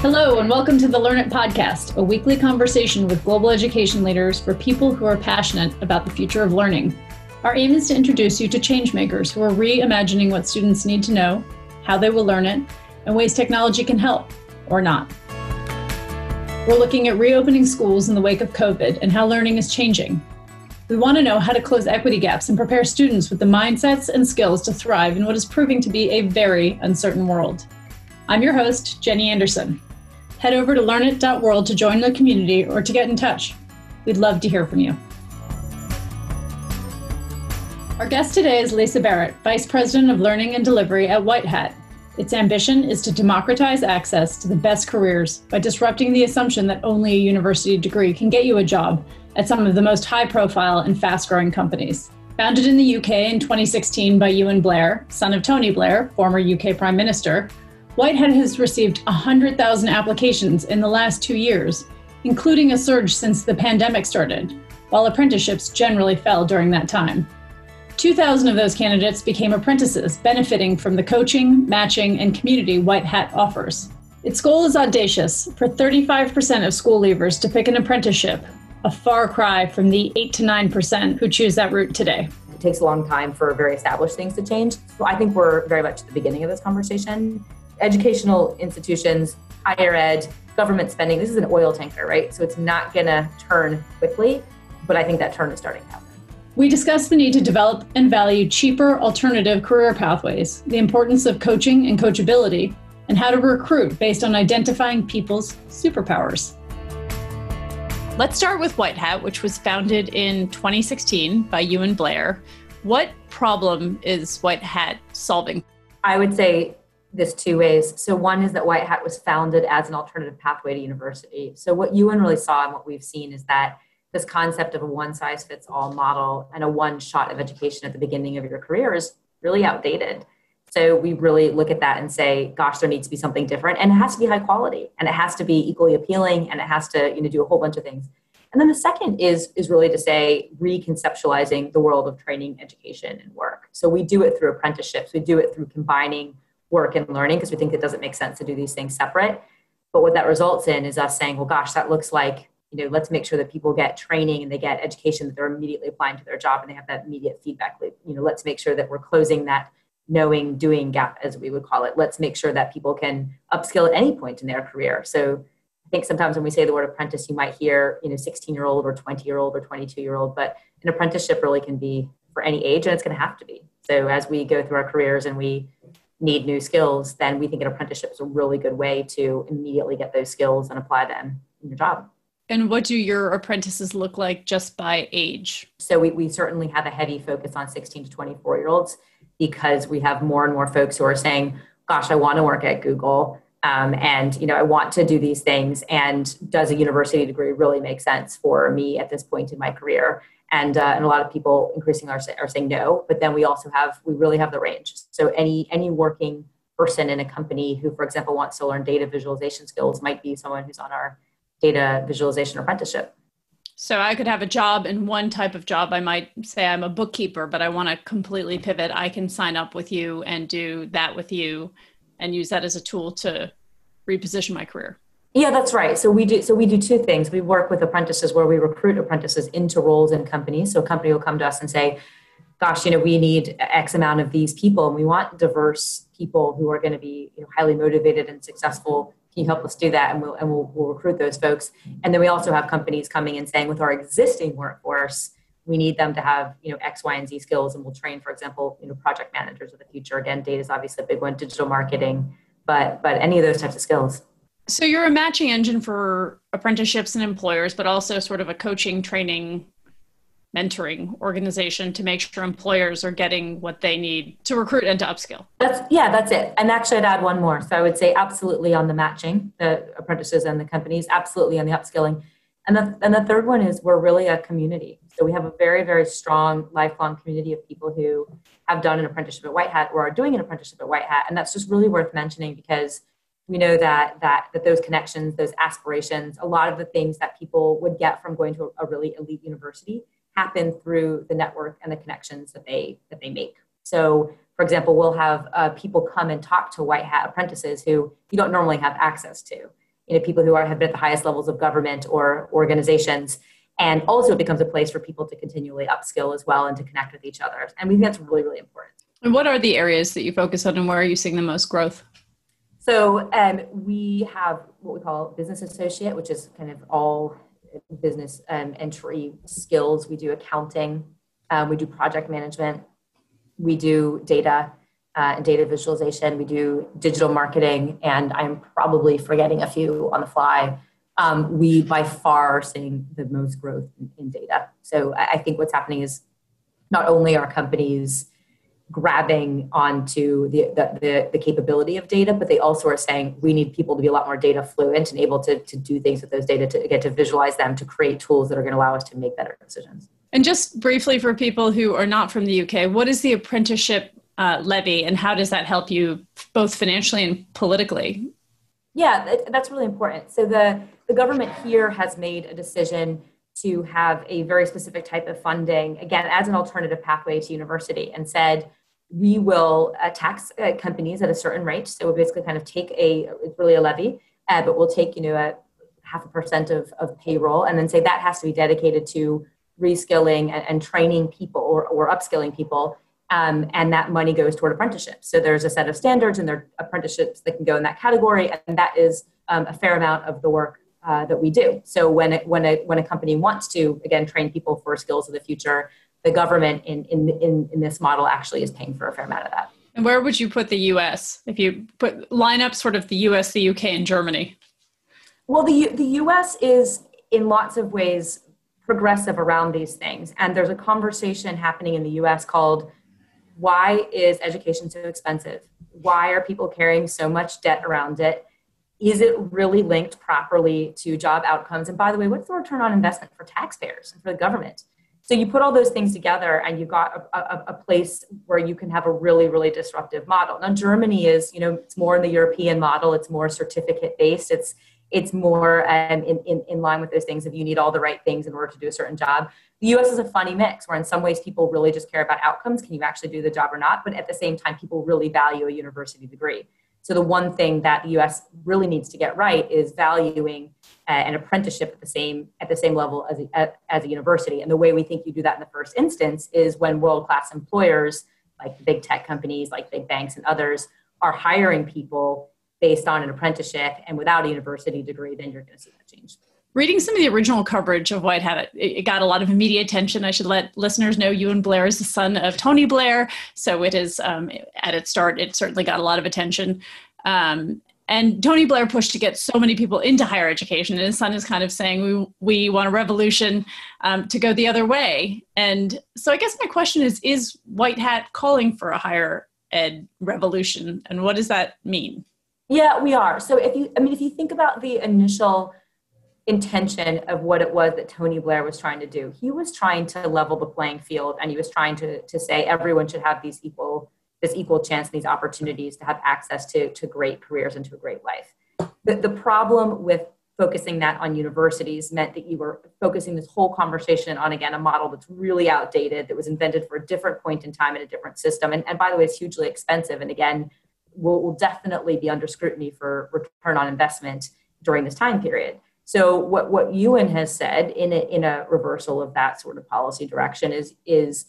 Hello, and welcome to the Learn It podcast, a weekly conversation with global education leaders for people who are passionate about the future of learning. Our aim is to introduce you to changemakers who are reimagining what students need to know, how they will learn it, and ways technology can help or not. We're looking at reopening schools in the wake of COVID and how learning is changing. We want to know how to close equity gaps and prepare students with the mindsets and skills to thrive in what is proving to be a very uncertain world. I'm your host, Jenny Anderson. Head over to learnit.world to join the community or to get in touch. We'd love to hear from you. Our guest today is Lisa Barrett, Vice President of Learning and Delivery at White Hat. Its ambition is to democratize access to the best careers by disrupting the assumption that only a university degree can get you a job at some of the most high profile and fast growing companies. Founded in the UK in 2016 by Euan Blair, son of Tony Blair, former UK Prime Minister, White Hat has received 100,000 applications in the last two years, including a surge since the pandemic started, while apprenticeships generally fell during that time. 2,000 of those candidates became apprentices, benefiting from the coaching, matching, and community White Hat offers. Its goal is audacious for 35% of school leavers to pick an apprenticeship, a far cry from the 8 to 9% who choose that route today. It takes a long time for very established things to change. So I think we're very much at the beginning of this conversation educational institutions, higher ed, government spending, this is an oil tanker, right? So it's not going to turn quickly, but I think that turn is starting to happen. We discussed the need to develop and value cheaper alternative career pathways, the importance of coaching and coachability, and how to recruit based on identifying people's superpowers. Let's start with White Hat, which was founded in 2016 by Euan Blair. What problem is White Hat solving? I would say this two ways. So one is that White Hat was founded as an alternative pathway to university. So what Euan really saw and what we've seen is that this concept of a one size fits all model and a one shot of education at the beginning of your career is really outdated. So we really look at that and say, gosh, there needs to be something different. And it has to be high quality and it has to be equally appealing and it has to, you know, do a whole bunch of things. And then the second is is really to say reconceptualizing the world of training, education, and work. So we do it through apprenticeships, we do it through combining work and learning because we think it doesn't make sense to do these things separate. But what that results in is us saying, well, gosh, that looks like, you know, let's make sure that people get training and they get education that they're immediately applying to their job and they have that immediate feedback loop. You know, let's make sure that we're closing that knowing doing gap, as we would call it. Let's make sure that people can upskill at any point in their career. So I think sometimes when we say the word apprentice, you might hear, you know, 16 year old or 20 year old or 22 year old, but an apprenticeship really can be for any age and it's going to have to be. So as we go through our careers and we need new skills, then we think an apprenticeship is a really good way to immediately get those skills and apply them in your job. And what do your apprentices look like just by age? So we, we certainly have a heavy focus on 16 to 24 year olds because we have more and more folks who are saying, gosh, I want to work at Google. Um, and you know i want to do these things and does a university degree really make sense for me at this point in my career and uh, and a lot of people increasingly are, are saying no but then we also have we really have the range. So any any working person in a company who for example wants to learn data visualization skills might be someone who's on our data visualization apprenticeship. So i could have a job in one type of job. I might say i'm a bookkeeper but i want to completely pivot. I can sign up with you and do that with you and use that as a tool to reposition my career yeah, that's right. So we do so we do two things. We work with apprentices where we recruit apprentices into roles in companies. So a company will come to us and say, gosh, you know, we need X amount of these people and we want diverse people who are going to be you know, highly motivated and successful. Can you help us do that? And we'll and we'll, we'll recruit those folks. And then we also have companies coming and saying with our existing workforce, we need them to have you know X, Y, and Z skills, and we'll train, for example, you know, project managers of the future. Again, data is obviously a big one, digital marketing, but but any of those types of skills. So you're a matching engine for apprenticeships and employers, but also sort of a coaching, training, mentoring organization to make sure employers are getting what they need to recruit and to upskill. That's yeah, that's it. And actually I'd add one more. So I would say absolutely on the matching, the apprentices and the companies, absolutely on the upskilling. And the, and the third one is we're really a community. So we have a very, very strong lifelong community of people who have done an apprenticeship at White Hat or are doing an apprenticeship at White Hat. And that's just really worth mentioning because we know that that that those connections those aspirations a lot of the things that people would get from going to a, really elite university happen through the network and the connections that they that they make. So for example we'll have uh, people come and talk to white hat apprentices who you don't normally have access to you know people who are have been at the highest levels of government or organizations. And also it becomes a place for people to continually upskill as well and to connect with each other. And we think that's really really important. And what are the areas that you focus on and where are you seeing the most growth so um, we have what we call business associate which is kind of all business um, entry skills we do accounting um, we do project management we do data uh, and data visualization. We do digital marketing, and I'm probably forgetting a few on the fly. Um, we by far are seeing the most growth in, in data. So I, I think what's happening is not only are companies grabbing onto the, the, the, the, capability of data, but they also are saying we need people to be a lot more data fluent and able to, to do things with those data to get to visualize them, to create tools that are going to allow us to make better decisions. And just briefly for people who are not from the UK, what is the apprenticeship uh, levy and how does that help you both financially and politically? Yeah, that's really important. So the, the government here has made a decision to have a very specific type of funding, again, as an alternative pathway to university, and said, we will uh, tax uh, companies at a certain rate. So we'll basically kind of take a, it's really a levy, uh, but we'll take, you know, a half a percent of, of payroll and then say that has to be dedicated to reskilling and, and training people or, or upskilling people um, and that money goes toward apprenticeships. So there's a set of standards, and there are apprenticeships that can go in that category, and that is um, a fair amount of the work uh, that we do. So when it, when a when a company wants to again train people for skills of the future, the government in in in, in this model actually is paying for a fair amount of that. And where would you put the U.S. if you put line up sort of the U.S., the U.K., and Germany? Well, the the U.S. is in lots of ways progressive around these things, and there's a conversation happening in the U.S. called why is education so expensive? Why are people carrying so much debt around it? Is it really linked properly to job outcomes? And by the way, what's the return on investment for taxpayers and for the government? So you put all those things together and you've got a, a, a, place where you can have a really, really disruptive model. Now, Germany is, you know, it's more in the European model. It's more certificate based. It's, it's more um, in, in, in line with those things if you need all the right things in order to do a certain job. The US is a funny mix where in some ways people really just care about outcomes. Can you actually do the job or not? But at the same time, people really value a university degree. So the one thing that the US really needs to get right is valuing uh, an apprenticeship at the same at the same level as a, as a university. And the way we think you do that in the first instance is when world-class employers like big tech companies, like big banks and others are hiring people based on an apprenticeship and without a university degree, then you're going to see that change reading some of the original coverage of White Hat, it, got a lot of media attention. I should let listeners know Euan Blair is the son of Tony Blair, so it is um, at its start. It certainly got a lot of attention. Um, and Tony Blair pushed to get so many people into higher education, and his son is kind of saying we we want a revolution um, to go the other way. And so, I guess my question is: Is White Hat calling for a higher ed revolution, and what does that mean? Yeah, we are. So if you, I mean, if you think about the initial intention of what it was that Tony Blair was trying to do. He was trying to level the playing field and he was trying to, to say everyone should have these equal this equal chance, these opportunities to have access to, to great careers and to a great life. The, the problem with focusing that on universities meant that you were focusing this whole conversation on again a model that's really outdated that was invented for a different point in time in a different system and, and by the way it's hugely expensive and again will, will definitely be under scrutiny for return on investment during this time period so what, what Euan has said in a, in a reversal of that sort of policy direction is, is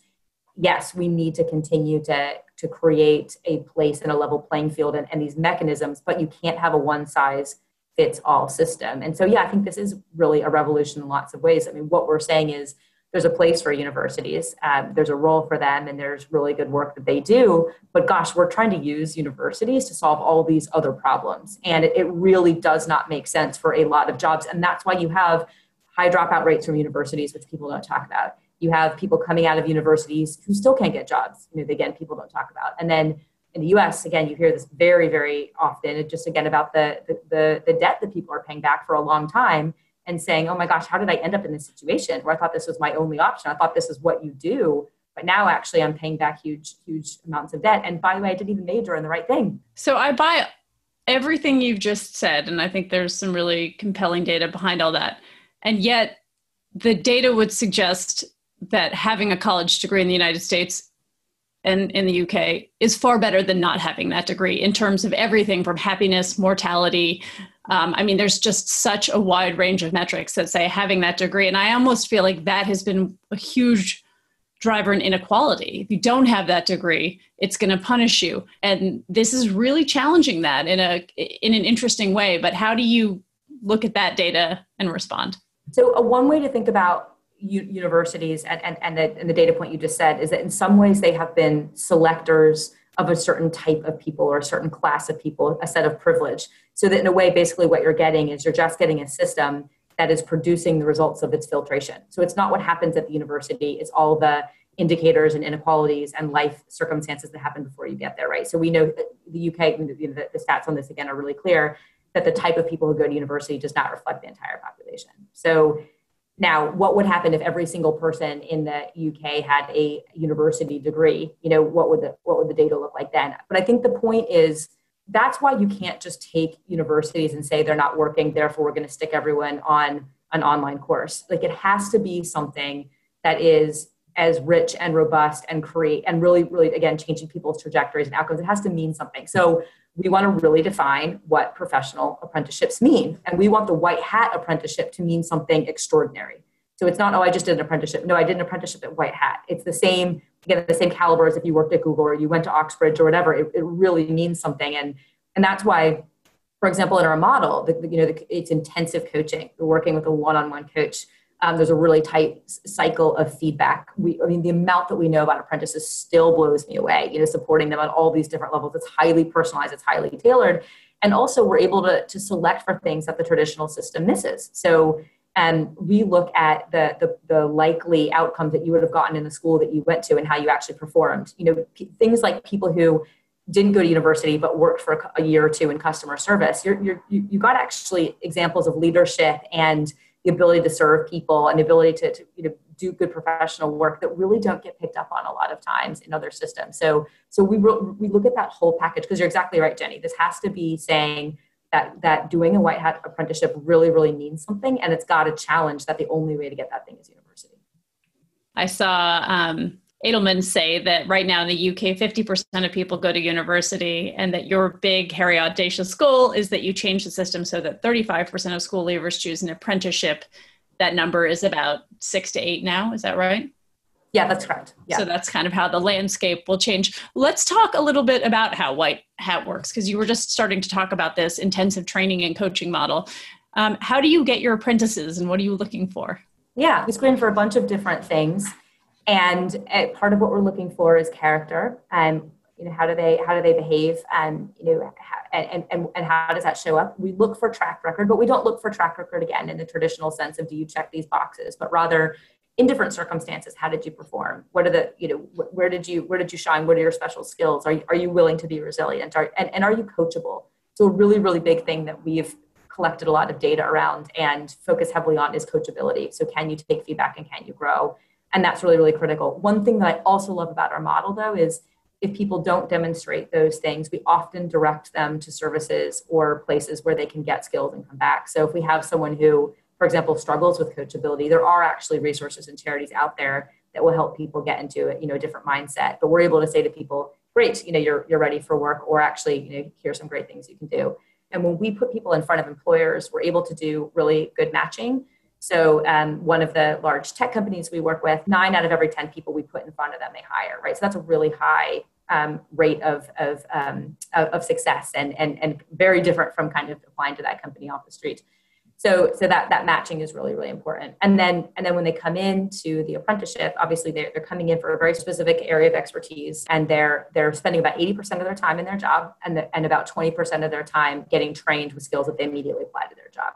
yes, we need to continue to, to create a place and a level playing field and, and these mechanisms, but you can't have a one size fits all system. And so, yeah, I think this is really a revolution in lots of ways. I mean, what we're saying is there's a place for universities, um, there's a role for them, and there's really good work that they do. But gosh, we're trying to use universities to solve all these other problems. And it, it really does not make sense for a lot of jobs. And that's why you have high dropout rates from universities, which people don't talk about. You have people coming out of universities who still can't get jobs. You know, again, people don't talk about. And then in the US, again, you hear this very, very often. It just again about the, the, the, the debt that people are paying back for a long time and saying, oh my gosh, how did I end up in this situation where I thought this was my only option? I thought this is what you do. But now actually I'm paying back huge, huge amounts of debt. And by the way, I didn't even major in the right thing. So I buy everything you've just said. And I think there's some really compelling data behind all that. And yet the data would suggest that having a college degree in the United States and in the UK is far better than not having that degree in terms of everything from happiness, mortality. Um, I mean, there's just such a wide range of metrics that say having that degree. And I almost feel like that has been a huge driver in inequality. If you don't have that degree, it's going to punish you. And this is really challenging that in a in an interesting way. But how do you look at that data and respond? So, a one way to think about u- universities and, and, and, the, and the data point you just said is that in some ways they have been selectors of a certain type of people or a certain class of people, a set of privilege. So that in a way, basically what you're getting is you're just getting a system that is producing the results of its filtration. So it's not what happens at the university, it's all the indicators and inequalities and life circumstances that happen before you get there, right? So we know the UK, the, the stats on this again are really clear that the type of people who go to university does not reflect the entire population. So now, what would happen if every single person in the UK had a university degree? You know, what would the what would the data look like then? But I think the point is that's why you can't just take universities and say they're not working, therefore we're going to stick everyone on an online course. Like it has to be something that is as rich and robust and create and really, really again changing people's trajectories and outcomes. It has to mean something. So we want to really define what professional apprenticeships mean. And we want the white hat apprenticeship to mean something extraordinary. So it's not, oh, I just did an apprenticeship. No, I did an apprenticeship at White Hat. It's the same, again, the same caliber as if you worked at Google or you went to Oxbridge or whatever. It, it really means something. And, and that's why, for example, in our model, the, you know, the, it's intensive coaching. We're working with a one-on-one coach um, there's a really tight cycle of feedback. We, I mean, the amount that we know about apprentices still blows me away. You know, supporting them on all these different levels. It's highly personalized. It's highly tailored, and also we're able to to select for things that the traditional system misses. So. And we look at the, the, the likely outcomes that you would have gotten in the school that you went to and how you actually performed. You know, p- things like people who didn't go to university but worked for a, a year or two in customer service. You're, you're, you you got actually examples of leadership and the ability to serve people and the ability to, to you know, do good professional work that really don't get picked up on a lot of times in other systems. So, so we, re- we look at that whole package because you're exactly right, Jenny. This has to be saying that, that doing a white hat apprenticeship really, really means something. And it's got a challenge that the only way to get that thing is university. I saw um, Edelman say that right now in the UK, 50% of people go to university, and that your big, hairy, audacious goal is that you change the system so that 35% of school leavers choose an apprenticeship. That number is about six to eight now. Is that right? Yeah, that's correct. Yeah. So that's kind of how the landscape will change. Let's talk a little bit about how White Hat works, because you were just starting to talk about this intensive training and coaching model. Um, how do you get your apprentices, and what are you looking for? Yeah, we screen for a bunch of different things. And uh, part of what we're looking for is character. And you know, how do they how do they behave? And you know, how, and, and and how does that show up? We look for track record, but we don't look for track record again in the traditional sense of do you check these boxes, but rather in different circumstances how did you perform? What are the you know where did you where did you shine? What are your special skills? Are you, are you willing to be resilient? Are, and, and are you coachable? So a really really big thing that we've collected a lot of data around and focus heavily on is coachability. So can you take feedback and can you grow? And that's really, really critical. One thing that I also love about our model, though, is if people don't demonstrate those things, we often direct them to services or places where they can get skills and come back. So if we have someone who, for example, struggles with coachability, there are actually resources and charities out there that will help people get into you know a different mindset. But we're able to say to people, great, you know, you're you're ready for work, or actually, you know, here's some great things you can do. And when we put people in front of employers, we're able to do really good matching so um, one of the large tech companies we work with, nine out of every 10 people we put in front of them, they hire, right? So that's a really high um, rate of, of, um, of, success and, and, and very different from kind of applying to that company off the street. So, so that, that matching is really, really important. And then, and then when they come into the apprenticeship, obviously they're, they're coming in for a very specific area of expertise and they're, they're spending about 80% of their time in their job and, the, and about 20% of their time getting trained with skills that they immediately apply to their job.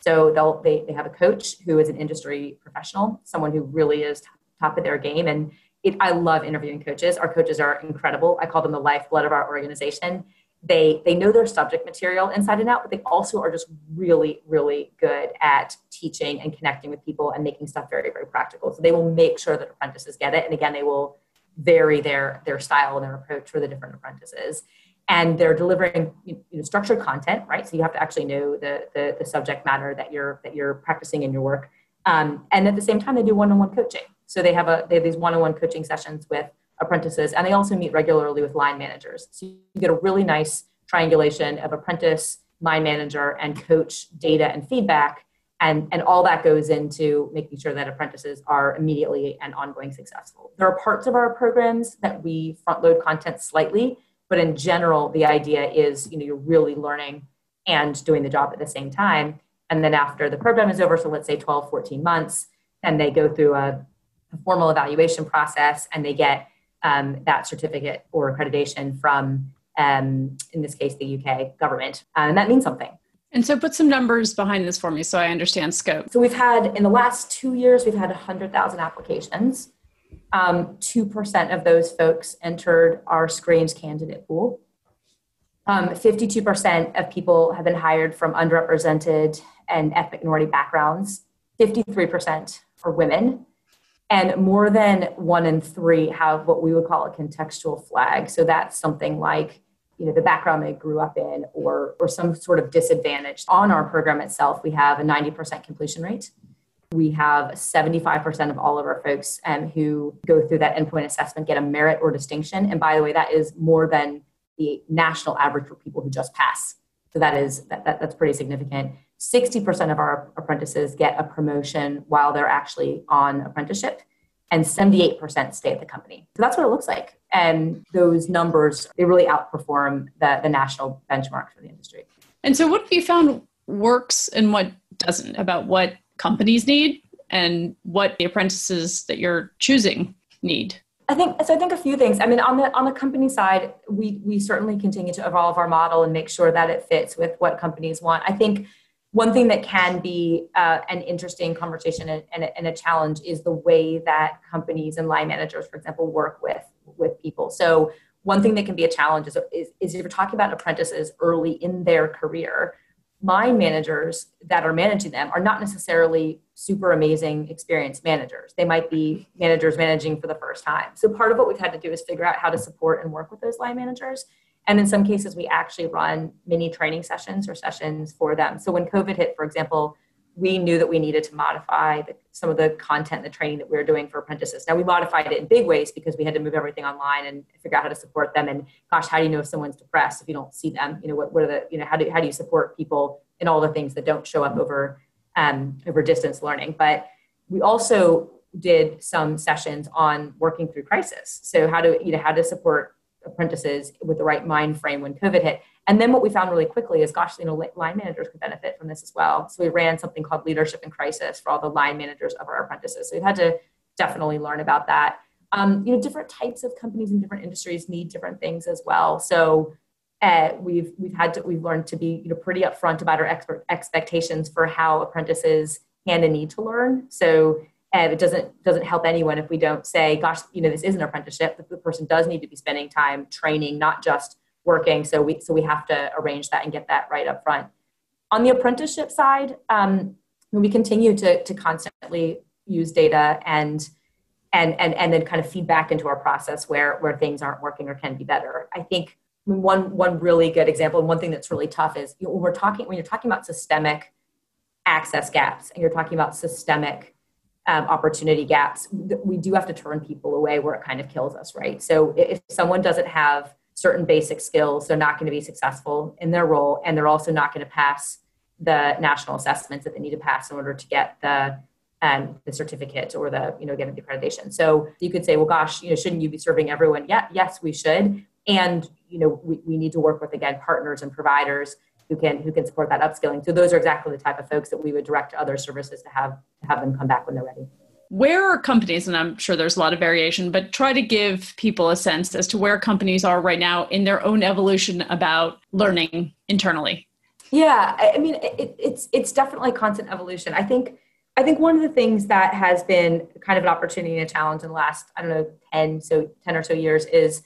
So they'll they, they have a coach who is an industry professional, someone who really is top of their game. And it, I love interviewing coaches. Our coaches are incredible. I call them the lifeblood of our organization. They they know their subject material inside and out, but they also are just really really good at teaching and connecting with people and making stuff very very practical. So they will make sure that apprentices get it. And again, they will vary their their style and their approach for the different apprentices and they're delivering you know, structured content, right? So you have to actually know the, the, the subject matter that you're that you're practicing in your work, um, and at the same time they do one-on-one coaching. So they have a they have these one-on-one coaching sessions with apprentices, and they also meet regularly with line managers. So you get a really nice triangulation of apprentice, line manager, and coach data and feedback. And, and all that goes into making sure that apprentices are immediately and ongoing successful. There are parts of our programs that we front load content slightly, but in general, the idea is you know you're really learning and doing the job at the same time. And then after the program is over, so let's say 12, 14 months, and they go through a, a formal evaluation process and they get um, that certificate or accreditation from, um, in this case, the UK government. Uh, and that means something. And so put some numbers behind this for me so I understand scope. So we've had, in the last two years, we've had 100,000 applications. Um, 2% of those folks entered our screens candidate pool. Um, 52% of people have been hired from underrepresented and ethnic minority backgrounds. 53% are women. And more than one in three have what we would call a contextual flag. So that's something like you know the background they grew up in or or some sort of disadvantage on our program itself we have a 90% completion rate we have 75% of all of our folks um, who go through that endpoint assessment get a merit or distinction and by the way that is more than the national average for people who just pass. So that is that, that that's pretty significant. 60% of our apprentices get a promotion while they're actually on apprenticeship and 78% stay at the company. So that's what it looks like. And those numbers, they really outperform the, the national benchmark for the industry. And so what have you found works and what doesn't about what companies need and what the apprentices that you're choosing need? I think so. I think a few things. I mean, on the on the company side, we we certainly continue to evolve our model and make sure that it fits with what companies want. I think one thing that can be uh, an interesting conversation and, and, a, and, a, challenge is the way that companies and line managers, for example, work with with people. So one thing that can be a challenge is, is, is if you're talking about apprentices early in their career, line managers that are managing them are not necessarily super amazing experienced managers. They might be managers managing for the first time. So part of what we've had to do is figure out how to support and work with those line managers. And in some cases, we actually run mini training sessions or sessions for them. So when COVID hit, for example, we knew that we needed to modify the, some of the content, the training that we were doing for apprentices. Now we modified it in big ways because we had to move everything online and figure out how to support them. And gosh, how do you know if someone's depressed if you don't see them? You know, what, what are the, you know, how do, how do you support people in all the things that don't show up over, um, over distance learning? But we also did some sessions on working through crisis. So how to, you know, how to support apprentices with the right mind frame when COVID hit. And then what we found really quickly is, gosh, you know, line managers could benefit from this as well. So we ran something called Leadership in Crisis for all the line managers of our apprentices. So we've had to definitely learn about that. Um, you know, different types of companies and different industries need different things as well. So uh, we've we've had to we've learned to be you know pretty upfront about our expert expectations for how apprentices can and need to learn. So uh, it doesn't doesn't help anyone if we don't say, gosh, you know, this is an apprenticeship. The person does need to be spending time training, not just working. So we so we have to arrange that and get that right up front. On the apprenticeship side, um, we continue to to constantly use data and and and and then kind of feedback into our process where where things aren't working or can be better. I think one one really good example and one thing that's really tough is you know, when we're talking when you're talking about systemic access gaps and you're talking about systemic um, opportunity gaps we do have to turn people away where it kind of kills us right? So if someone doesn't have certain basic skills they're not going to be successful in their role and they're also not going to pass the national assessments that they need to pass in order to get the um, the certificate or the you know get the accreditation. So you could say well gosh you know shouldn't you be serving everyone? Yeah yes we should. And you know we, we need to work with again partners and providers who can who can support that upskilling. So those are exactly the type of folks that we would direct to other services to have to have them come back when they're ready. Where are companies and i'm sure there's a lot of variation but try to give people a sense as to where companies are right now in their own evolution about learning internally. Yeah i mean it, it's it's definitely constant evolution. I think i think one of the things that has been kind of an opportunity and a challenge in the last i don't know 10 so 10 or so years is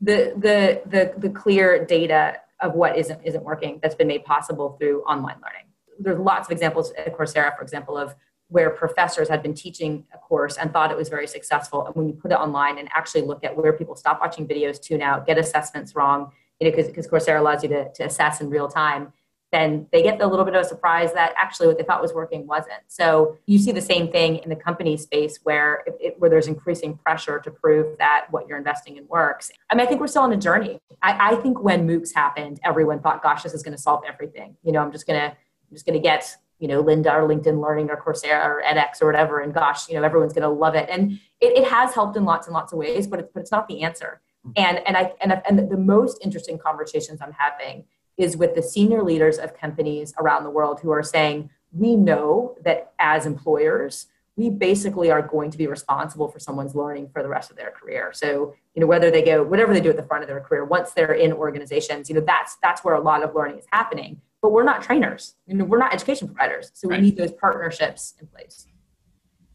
the the the, the clear data of what isn't isn't working that's been made possible through online learning there's lots of examples at coursera for example of where professors had been teaching a course and thought it was very successful. And when you put it online and actually look at where people stop watching videos, tune out, get assessments wrong, you know, because Coursera allows you to, to assess in real time, then they get a little bit of a surprise that actually what they thought was working wasn't. So you see the same thing in the company space where it, where there's increasing pressure to prove that what you're investing in works. I mean, I think we're still on a journey. I, I think when MOOCs happened, everyone thought, "Gosh, this is going to solve everything." You know, I'm just gonna I'm just gonna get you know Lynda or LinkedIn Learning or Coursera or edX or whatever, and gosh, you know, everyone's going to love it. And it, it has helped in lots and lots of ways, but it's but it's not the answer. Mm. And and I and and the most interesting conversations I'm having is with the senior leaders of companies around the world who are saying, we know that as employers, we basically are going to be responsible for someone's learning for the rest of their career. So, you know, whether they go, whatever they do at the front of their career, once they're in organizations, you know, that's that's where a lot of learning is happening. But we're not trainers, you know, we're not education providers. So right. we need those partnerships in place.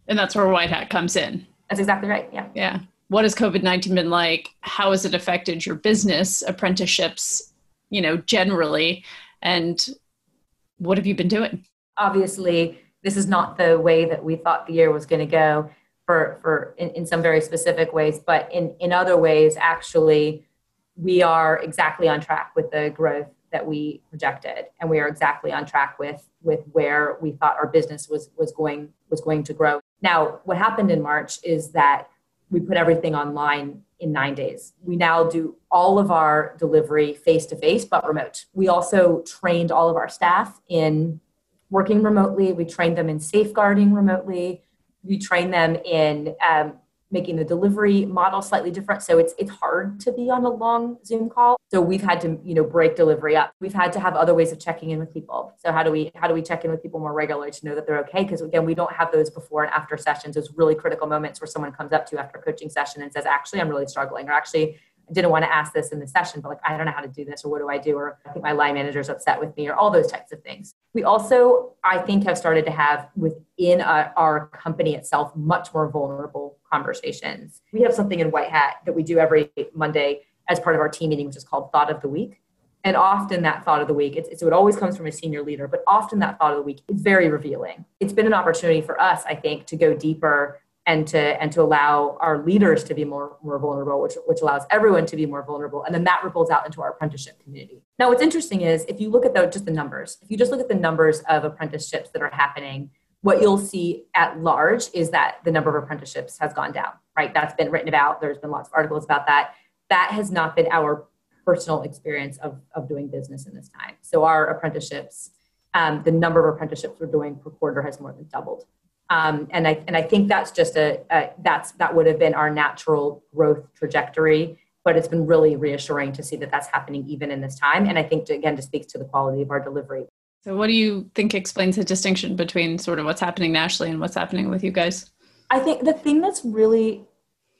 And that's where White Hat comes in. That's exactly right. Yeah. Yeah. What has COVID 19 been like? How has it affected your business, apprenticeships, you know, generally? And what have you been doing? Obviously, this is not the way that we thought the year was going to go for, for in, in some very specific ways, but in, in other ways, actually, we are exactly on track with the growth that we projected and we are exactly on track with with where we thought our business was was going was going to grow now what happened in march is that we put everything online in nine days. We now do all of our delivery face to face, but remote. We also trained all of our staff in working remotely. We trained them in safeguarding remotely. We trained them in um, making the delivery model slightly different. So it's it's hard to be on a long Zoom call. So we've had to you know break delivery up. We've had to have other ways of checking in with people. So how do we how do we check in with people more regularly to know that they're okay? Because again, we don't have those before and after sessions. Those really critical moments where someone comes up to you after a coaching session and says, "Actually, I'm really struggling," or "Actually, I didn't want to ask this in the session, but like, I don't know how to do this, or what do I do? Or I think my line manager's upset with me, or all those types of things. We also, I think, have started to have within our, our company itself much more vulnerable conversations. We have something in White Hat that we do every Monday as part of our team meeting, which is called Thought of the Week. And often that thought of the week, it's, so it always comes from a senior leader, but often that thought of the week is very revealing. It's been an opportunity for us, I think, to go deeper and to and to allow our leaders to be more more vulnerable which which allows everyone to be more vulnerable and then that ripples out into our apprenticeship community now what's interesting is if you look at the, just the numbers if you just look at the numbers of apprenticeships that are happening what you'll see at large is that the number of apprenticeships has gone down right that's been written about there's been lots of articles about that that has not been our personal experience of, of doing business in this time so our apprenticeships um, the number of apprenticeships we're doing per quarter has more than doubled um, and I and I think that's just a, a that's that would have been our natural growth trajectory. But it's been really reassuring to see that that's happening even in this time. And I think again, to speaks to the quality of our delivery. So, what do you think explains the distinction between sort of what's happening nationally and what's happening with you guys? I think the thing that's really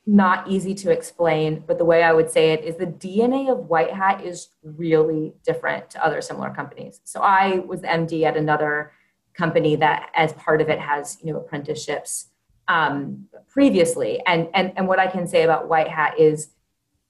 not easy to explain, but the way I would say it is the DNA of White Hat is really different to other similar companies. So I was MD at another company that as part of it has you know apprenticeships um, previously and, and and what i can say about white hat is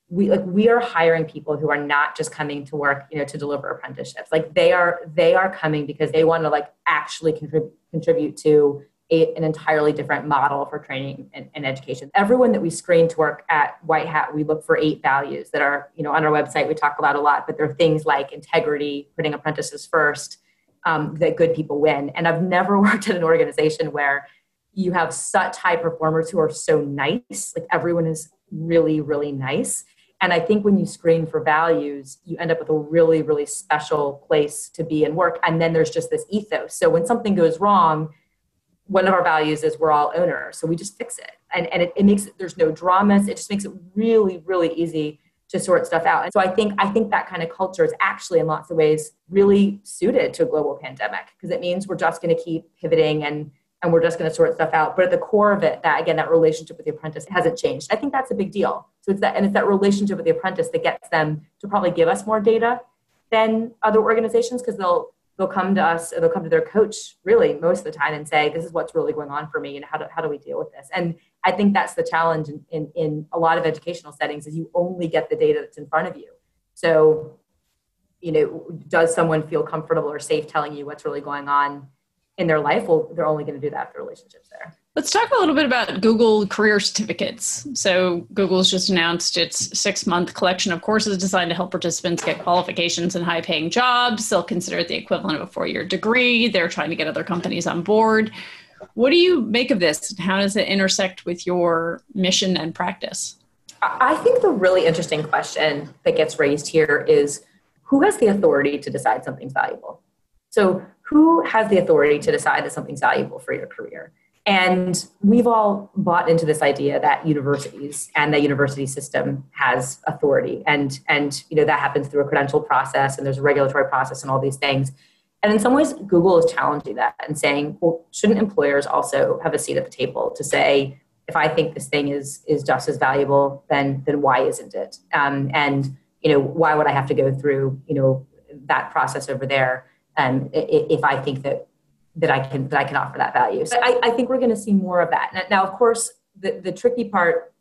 we like we are hiring people who are not just coming to work you know to deliver apprenticeships like they are they are coming because they want to like actually contribute contribute to a, an entirely different model for training and, and, education everyone that we screen to work at white hat we look for eight values that are you know on our website we talk about a lot but they're things like integrity putting apprentices first um, that good people win. And I've never worked at an organization where you have such high performers who are so nice. Like everyone is really, really nice. And I think when you screen for values, you end up with a really, really special place to be and work. And then there's just this ethos. So when something goes wrong, one of our values is we're all owners. So we just fix it. And, and it, it makes there's no dramas. It just makes it really, really easy to sort stuff out. And so I think I think that kind of culture is actually in lots of ways really suited to a global pandemic because it means we're just going to keep pivoting and and we're just going to sort stuff out. But at the core of it, that again, that relationship with the apprentice hasn't changed. I think that's a big deal. So it's that and it's that relationship with the apprentice that gets them to probably give us more data than other organizations because they'll they'll come to us or they'll come to their coach really most of the time and say, this is what's really going on for me and how do, how do we deal with this? And I think that's the challenge in, in, in a lot of educational settings is you only get the data that's in front of you. So, you know, does someone feel comfortable or safe telling you what's really going on? in their life, well, they're only going to do that if the relationships there. Let's talk a little bit about Google Career Certificates. So, Google's just announced its six month collection of courses designed to help participants get qualifications in high paying jobs. They'll consider it the equivalent of a four year degree. They're trying to get other companies on board. What do you make of this? How does it intersect with your mission and practice? I think the really interesting question that gets raised here is who has the authority to decide something's valuable? So, who has the authority to decide that something's valuable for your career? And we've all bought into this idea that universities and the university system has authority. And, and you know, that happens through a credential process and there's a regulatory process and all these things. And in some ways, Google is challenging that and saying, well, shouldn't employers also have a seat at the table to say, if I think this thing is is just as valuable, then then why isn't it? Um, and you know, why would I have to go through you know that process over there? Um, if I think that that I can that I can offer that value. So I, I think we're going to see more of that. Now, of course, the, the tricky part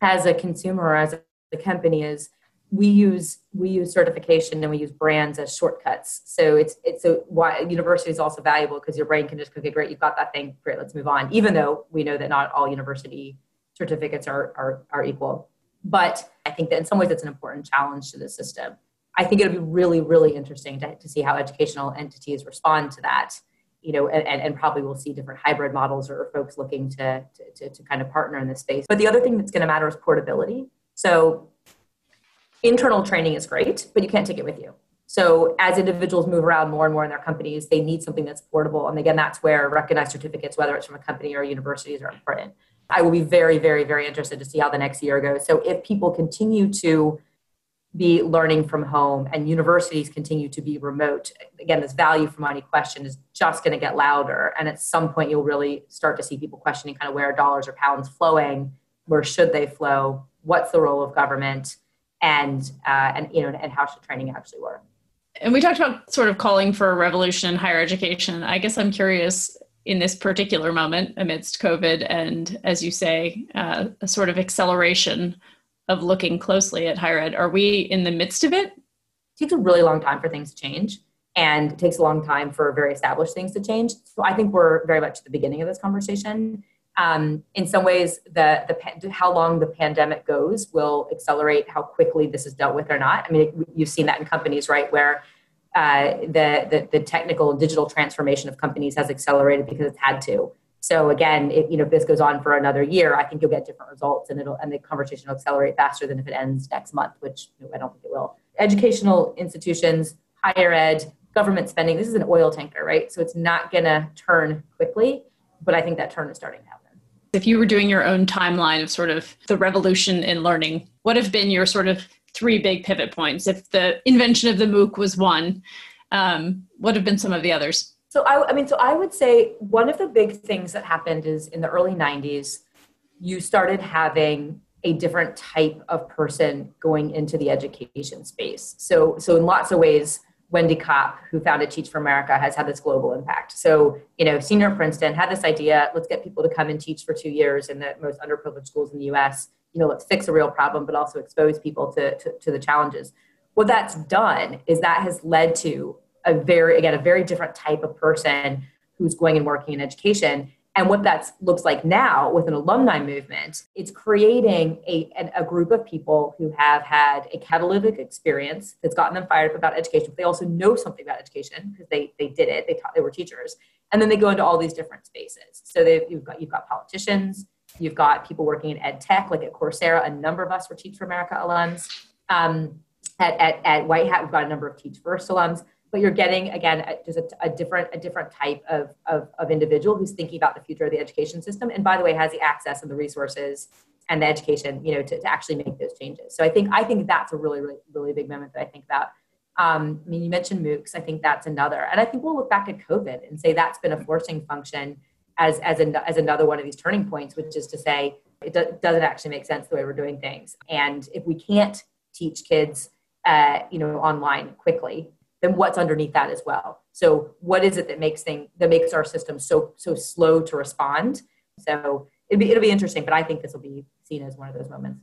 as a consumer or as a company is we use we use certification and we use brands as shortcuts. So it's it's a why university is also valuable because your brain can just go, okay, great, you've got that thing, great, let's move on. Even though we know that not all university certificates are are, are equal, but I think that in some ways it's an important challenge to the system. I think it'll be really really interesting to, to see how educational entities respond to that you know, and, and probably we'll see different hybrid models or folks looking to, to, to kind of partner in this space. But the other thing that's going to matter is portability. So internal training is great, but you can't take it with you. So as individuals move around more and more in their companies, they need something that's portable. And again, that's where recognized certificates, whether it's from a company or universities, are important. I will be very, very, very interested to see how the next year goes. So if people continue to be learning from home and universities continue to be remote. Again this value for money question is just going to get louder and at some point you'll really start to see people questioning kind of where dollars or pounds flowing where should they flow what's the role of government and uh, and you know and how should training actually work. And we talked about sort of calling for a revolution in higher education. I guess i'm curious in this particular moment amidst covid and as you say uh, a sort of acceleration of looking closely at higher ed. Are we in the midst of it? It takes a really long time for things to change, and it takes a long time for very established things to change. So I think we're very much at the beginning of this conversation. Um, in some ways, the the how long the pandemic goes will accelerate how quickly this is dealt with or not. I mean, you've seen that in companies, right, where uh, the, the the technical digital transformation of companies has accelerated because it's had to. So again, if you know if this goes on for another year, I think you'll get different results, and it'll and the conversation will accelerate faster than if it ends next month, which I don't think it will. Educational institutions, higher ed, government spending. This is an oil tanker, right? So it's not going to turn quickly, but I think that turn is starting to happen. If you were doing your own timeline of sort of the revolution in learning, what have been your sort of three big pivot points? If the invention of the MOOC was one, um, what have been some of the others? So I, I mean, so I would say one of the big things that happened is in the early '90s, you started having a different type of person going into the education space. So, so in lots of ways, Wendy Kopp, who founded Teach for America, has had this global impact. So, you know, senior Princeton had this idea: let's get people to come and teach for two years in the most underprivileged schools in the U.S. You know, let's fix a real problem, but also expose people to, to, to the challenges. What that's done is that has led to a very again a very different type of person who's going and working in education. And what that looks like now with an alumni movement it's creating a, a group of people who have had a catalytic experience that's gotten them fired up about education but they also know something about education because they, they did it. They taught they were teachers. And then they go into all these different spaces. So they've, you've got you've got politicians you've got people working in ed tech like at coursera a number of us were teach for america alums. Um, at, at, at white hat we've got a number of teach first alums but you're getting again just a, a, different a different type of, of, of individual who's thinking about the future of the education system and by the way has the access and the resources and the education you know to, to actually make those changes. So i think i think that's a really really really big moment that i think about. Um, i mean you mentioned moocs. I think that's another. And i think we'll look back at covid and say that's been a forcing function as as, an, as another one of these turning points which is to say it do, doesn't actually make sense the way we're doing things. And if we can't teach kids uh, you know online quickly then what's underneath that as well? So what is it that makes thing that makes our system so so slow to respond? So it'll be, it'll be interesting but i think this will be seen as one of those moments.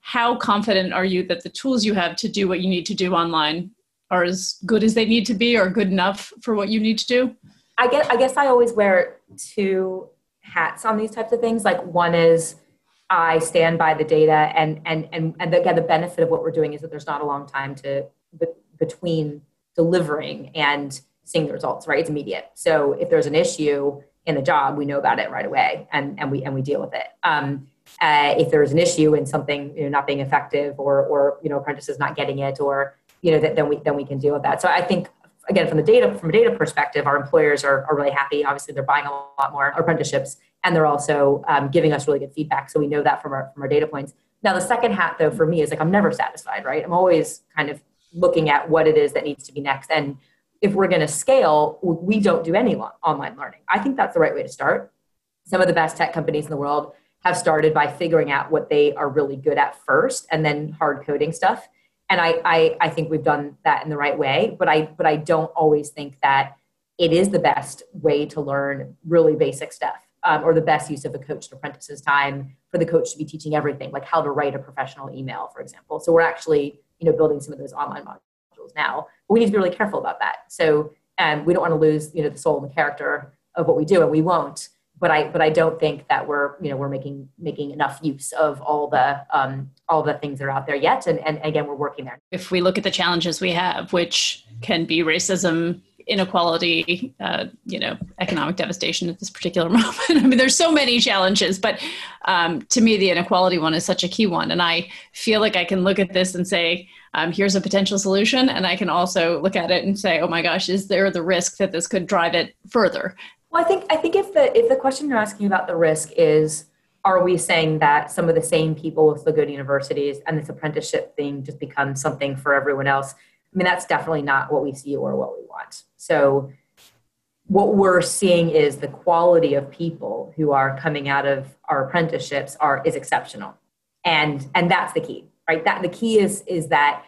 How confident are you that the tools you have to do what you need to do online are as good as they need to be or good enough for what you need to do? I guess I guess I always wear two hats on these types of things. Like one is I stand by the data, and and and and again, the benefit of what we're doing is that there's not a long time to be, between delivering and seeing the results. Right, it's immediate. So if there's an issue in the job, we know about it right away, and and we and we deal with it. Um, uh, if there's an issue in something you know not being effective, or or you know apprentices not getting it, or you know then we then we can deal with that. So I think again from the data from a data perspective, our employers are, are really happy. Obviously, they're buying a lot more apprenticeships, and they're also um, giving us really good feedback. So we know that from our from our data points. Now the second hat though for me is like I'm never satisfied. Right, I'm always kind of looking at what it is that needs to be next and if we're going to scale, we don't do any online learning. I think that's the right way to start. Some of the best tech companies in the world have started by figuring out what they are really good at first and then hard coding stuff. And I, I, I think we've done that in the right way, but I, but I don't always think that it is the best way to learn really basic stuff um, or the best use of a coached apprentice's time for the coach to be teaching everything, like how to write a professional email, for example. So we're actually, you know, building some of those online modules now. But we need to be really careful about that. So um, we don't want to lose, you know, the soul and the character of what we do, and we won't. But I, but I don't think that we're, you know, we're making making enough use of all the um, all the things that are out there yet. And, and again, we're working there. If we look at the challenges we have, which can be racism, inequality, uh, you know, economic devastation at this particular moment. I mean, there's so many challenges, but um, to me, the inequality one is such a key one. And I feel like I can look at this and say, um, here's a potential solution. And I can also look at it and say, oh my gosh, is there the risk that this could drive it further? Well, I think I think if the if the question you're asking about the risk is, are we saying that some of the same people with the good universities and this apprenticeship thing just becomes something for everyone else? I mean, that's definitely not what we see or what we want. So, what we're seeing is the quality of people who are coming out of our apprenticeships are is exceptional, and and that's the key, right? That the key is is that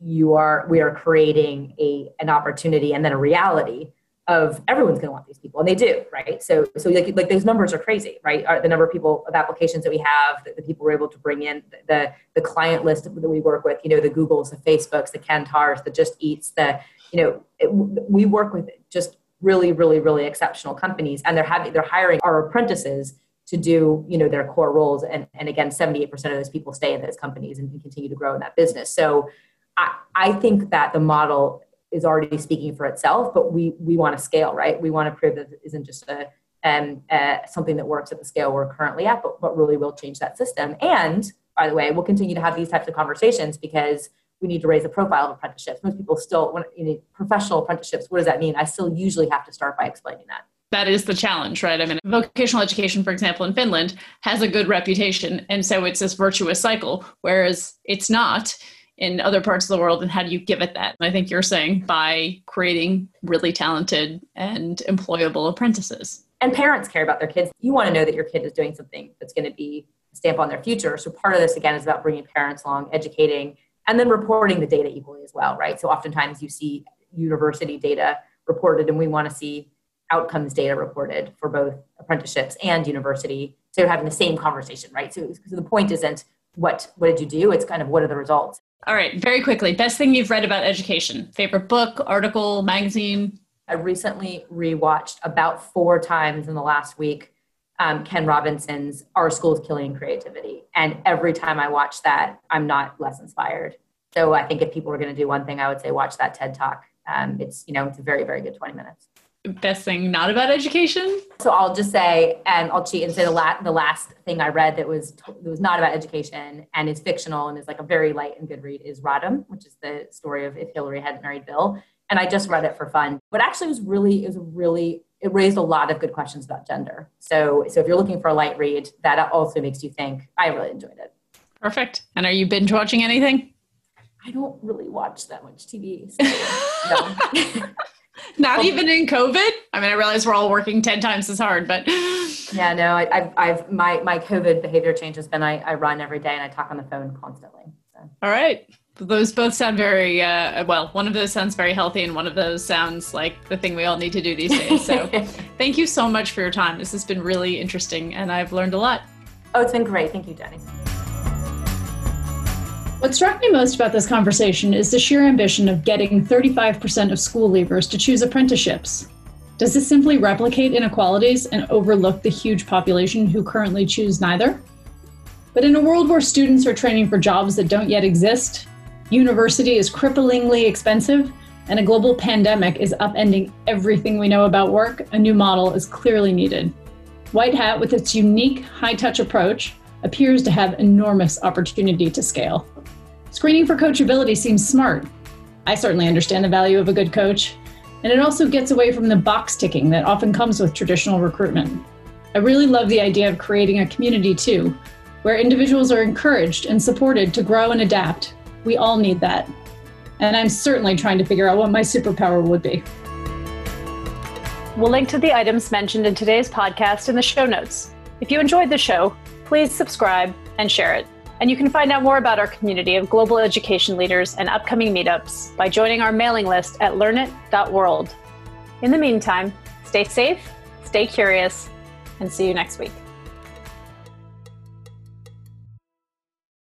you are we are creating a an opportunity and then a reality of everyone's going to want these people, and they do, right? So, so like, like those numbers are crazy, right? Uh, the number of people of applications that we have, the, the people we're able to bring in, the the client list that we work with, you know, the Googles, the Facebooks, the Kantars, the Just Eats, the you know, it, we work with just really, really, really exceptional companies, and they're having they're hiring our apprentices to do you know their core roles, and and again, seventy eight percent of those people stay in those companies and continue to grow in that business. So, I I think that the model is already speaking for itself, but we we want to scale, right? We want to prove that it isn't just a um, uh, something that works at the scale we're currently at, but, but really will change that system. And by the way, we'll continue to have these types of conversations because we need to raise the profile of apprenticeships. Most people still, when you know, professional apprenticeships, what does that mean? I still usually have to start by explaining that. That is the challenge, right? I mean, vocational education, for example, in Finland has a good reputation. And so it's this virtuous cycle, whereas it's not in other parts of the world and how do you give it that i think you're saying by creating really talented and employable apprentices and parents care about their kids you want to know that your kid is doing something that's going to be a stamp on their future so part of this again is about bringing parents along educating and then reporting the data equally as well right so oftentimes you see university data reported and we want to see outcomes data reported for both apprenticeships and university so you're having the same conversation right so, so the point isn't what what did you do it's kind of what are the results all right, very quickly. Best thing you've read about education? Favorite book, article, magazine? I recently rewatched about four times in the last week um, Ken Robinson's Our Schools Killing Creativity. And every time I watch that, I'm not less inspired. So I think if people were going to do one thing, I would say watch that TED Talk. Um, it's, you know, it's a very, very good 20 minutes best thing not about education? So I'll just say, and I'll cheat and say the last the last thing I read that was that was not about education and is fictional and is like a very light and good read is Rodham, which is the story of if Hillary hadn't married Bill. And I just read it for fun, but actually it was really it was really it raised a lot of good questions about gender. So so if you're looking for a light read, that also makes you think. I really enjoyed it. Perfect. And are you binge watching anything? I don't really watch that much TV. So, no. Not even in COVID. I mean, I realize we're all working ten times as hard, but yeah, no, I, have my my COVID behavior change has been I, I run every day and I talk on the phone constantly. So. All right, those both sound very uh, well. One of those sounds very healthy, and one of those sounds like the thing we all need to do these days. So, thank you so much for your time. This has been really interesting, and I've learned a lot. Oh, it's been great. Thank you, Jenny. What struck me most about this conversation is the sheer ambition of getting 35% of school leavers to choose apprenticeships. Does this simply replicate inequalities and overlook the huge population who currently choose neither? But in a world where students are training for jobs that don't yet exist, university is cripplingly expensive, and a global pandemic is upending everything we know about work, a new model is clearly needed. WhiteHat, with its unique high touch approach, appears to have enormous opportunity to scale. Screening for coachability seems smart. I certainly understand the value of a good coach, and it also gets away from the box ticking that often comes with traditional recruitment. I really love the idea of creating a community too, where individuals are encouraged and supported to grow and adapt. We all need that. And I'm certainly trying to figure out what my superpower would be. We'll link to the items mentioned in today's podcast in the show notes. If you enjoyed the show, please subscribe and share it. And you can find out more about our community of global education leaders and upcoming meetups by joining our mailing list at learnit.world. In the meantime, stay safe, stay curious, and see you next week.